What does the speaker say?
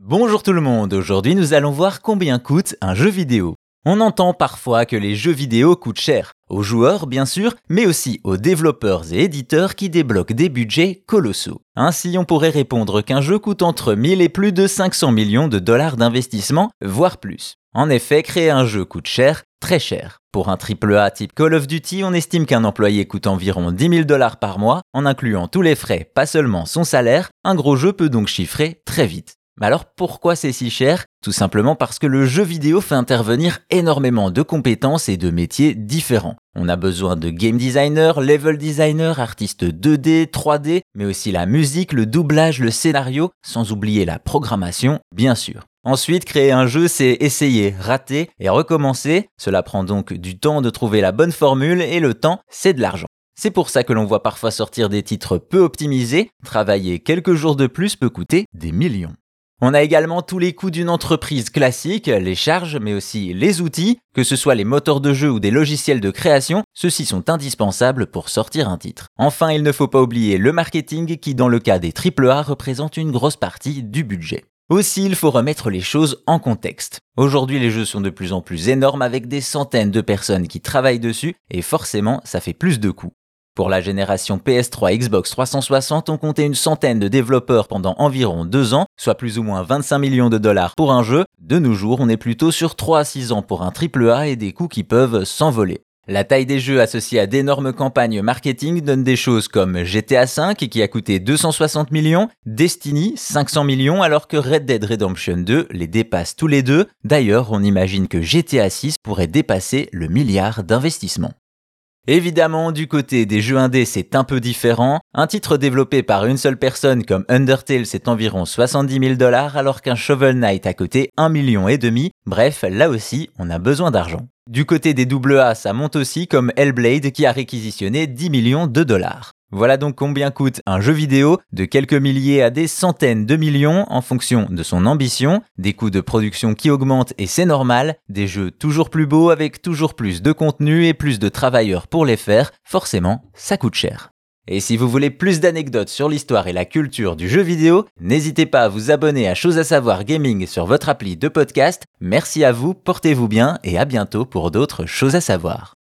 Bonjour tout le monde, aujourd'hui nous allons voir combien coûte un jeu vidéo. On entend parfois que les jeux vidéo coûtent cher, aux joueurs bien sûr, mais aussi aux développeurs et éditeurs qui débloquent des budgets colossaux. Ainsi on pourrait répondre qu'un jeu coûte entre 1000 et plus de 500 millions de dollars d'investissement, voire plus. En effet, créer un jeu coûte cher, très cher. Pour un AAA type Call of Duty, on estime qu'un employé coûte environ 10 000 dollars par mois, en incluant tous les frais, pas seulement son salaire, un gros jeu peut donc chiffrer très vite. Mais alors pourquoi c'est si cher? Tout simplement parce que le jeu vidéo fait intervenir énormément de compétences et de métiers différents. On a besoin de game designer, level designer, artiste 2D, 3D, mais aussi la musique, le doublage, le scénario, sans oublier la programmation, bien sûr. Ensuite, créer un jeu, c'est essayer, rater et recommencer. Cela prend donc du temps de trouver la bonne formule et le temps, c'est de l'argent. C'est pour ça que l'on voit parfois sortir des titres peu optimisés. Travailler quelques jours de plus peut coûter des millions. On a également tous les coûts d'une entreprise classique, les charges, mais aussi les outils, que ce soit les moteurs de jeu ou des logiciels de création, ceux-ci sont indispensables pour sortir un titre. Enfin, il ne faut pas oublier le marketing qui, dans le cas des AAA, représente une grosse partie du budget. Aussi, il faut remettre les choses en contexte. Aujourd'hui, les jeux sont de plus en plus énormes avec des centaines de personnes qui travaillent dessus et forcément, ça fait plus de coûts. Pour la génération PS3 Xbox 360, on comptait une centaine de développeurs pendant environ deux ans, soit plus ou moins 25 millions de dollars pour un jeu. De nos jours, on est plutôt sur 3 à 6 ans pour un AAA et des coûts qui peuvent s'envoler. La taille des jeux associés à d'énormes campagnes marketing donne des choses comme GTA V qui a coûté 260 millions, Destiny 500 millions alors que Red Dead Redemption 2 les dépasse tous les deux. D'ailleurs, on imagine que GTA 6 pourrait dépasser le milliard d'investissements. Évidemment, du côté des jeux indés, c'est un peu différent. Un titre développé par une seule personne comme Undertale, c'est environ 70 000 dollars, alors qu'un Shovel Knight a coûté 1 million et demi. Bref, là aussi, on a besoin d'argent. Du côté des AA, ça monte aussi comme Hellblade qui a réquisitionné 10 millions de dollars. Voilà donc combien coûte un jeu vidéo, de quelques milliers à des centaines de millions en fonction de son ambition, des coûts de production qui augmentent et c'est normal, des jeux toujours plus beaux avec toujours plus de contenu et plus de travailleurs pour les faire, forcément ça coûte cher. Et si vous voulez plus d'anecdotes sur l'histoire et la culture du jeu vidéo, n'hésitez pas à vous abonner à Chose à savoir gaming sur votre appli de podcast. Merci à vous, portez-vous bien et à bientôt pour d'autres choses à savoir.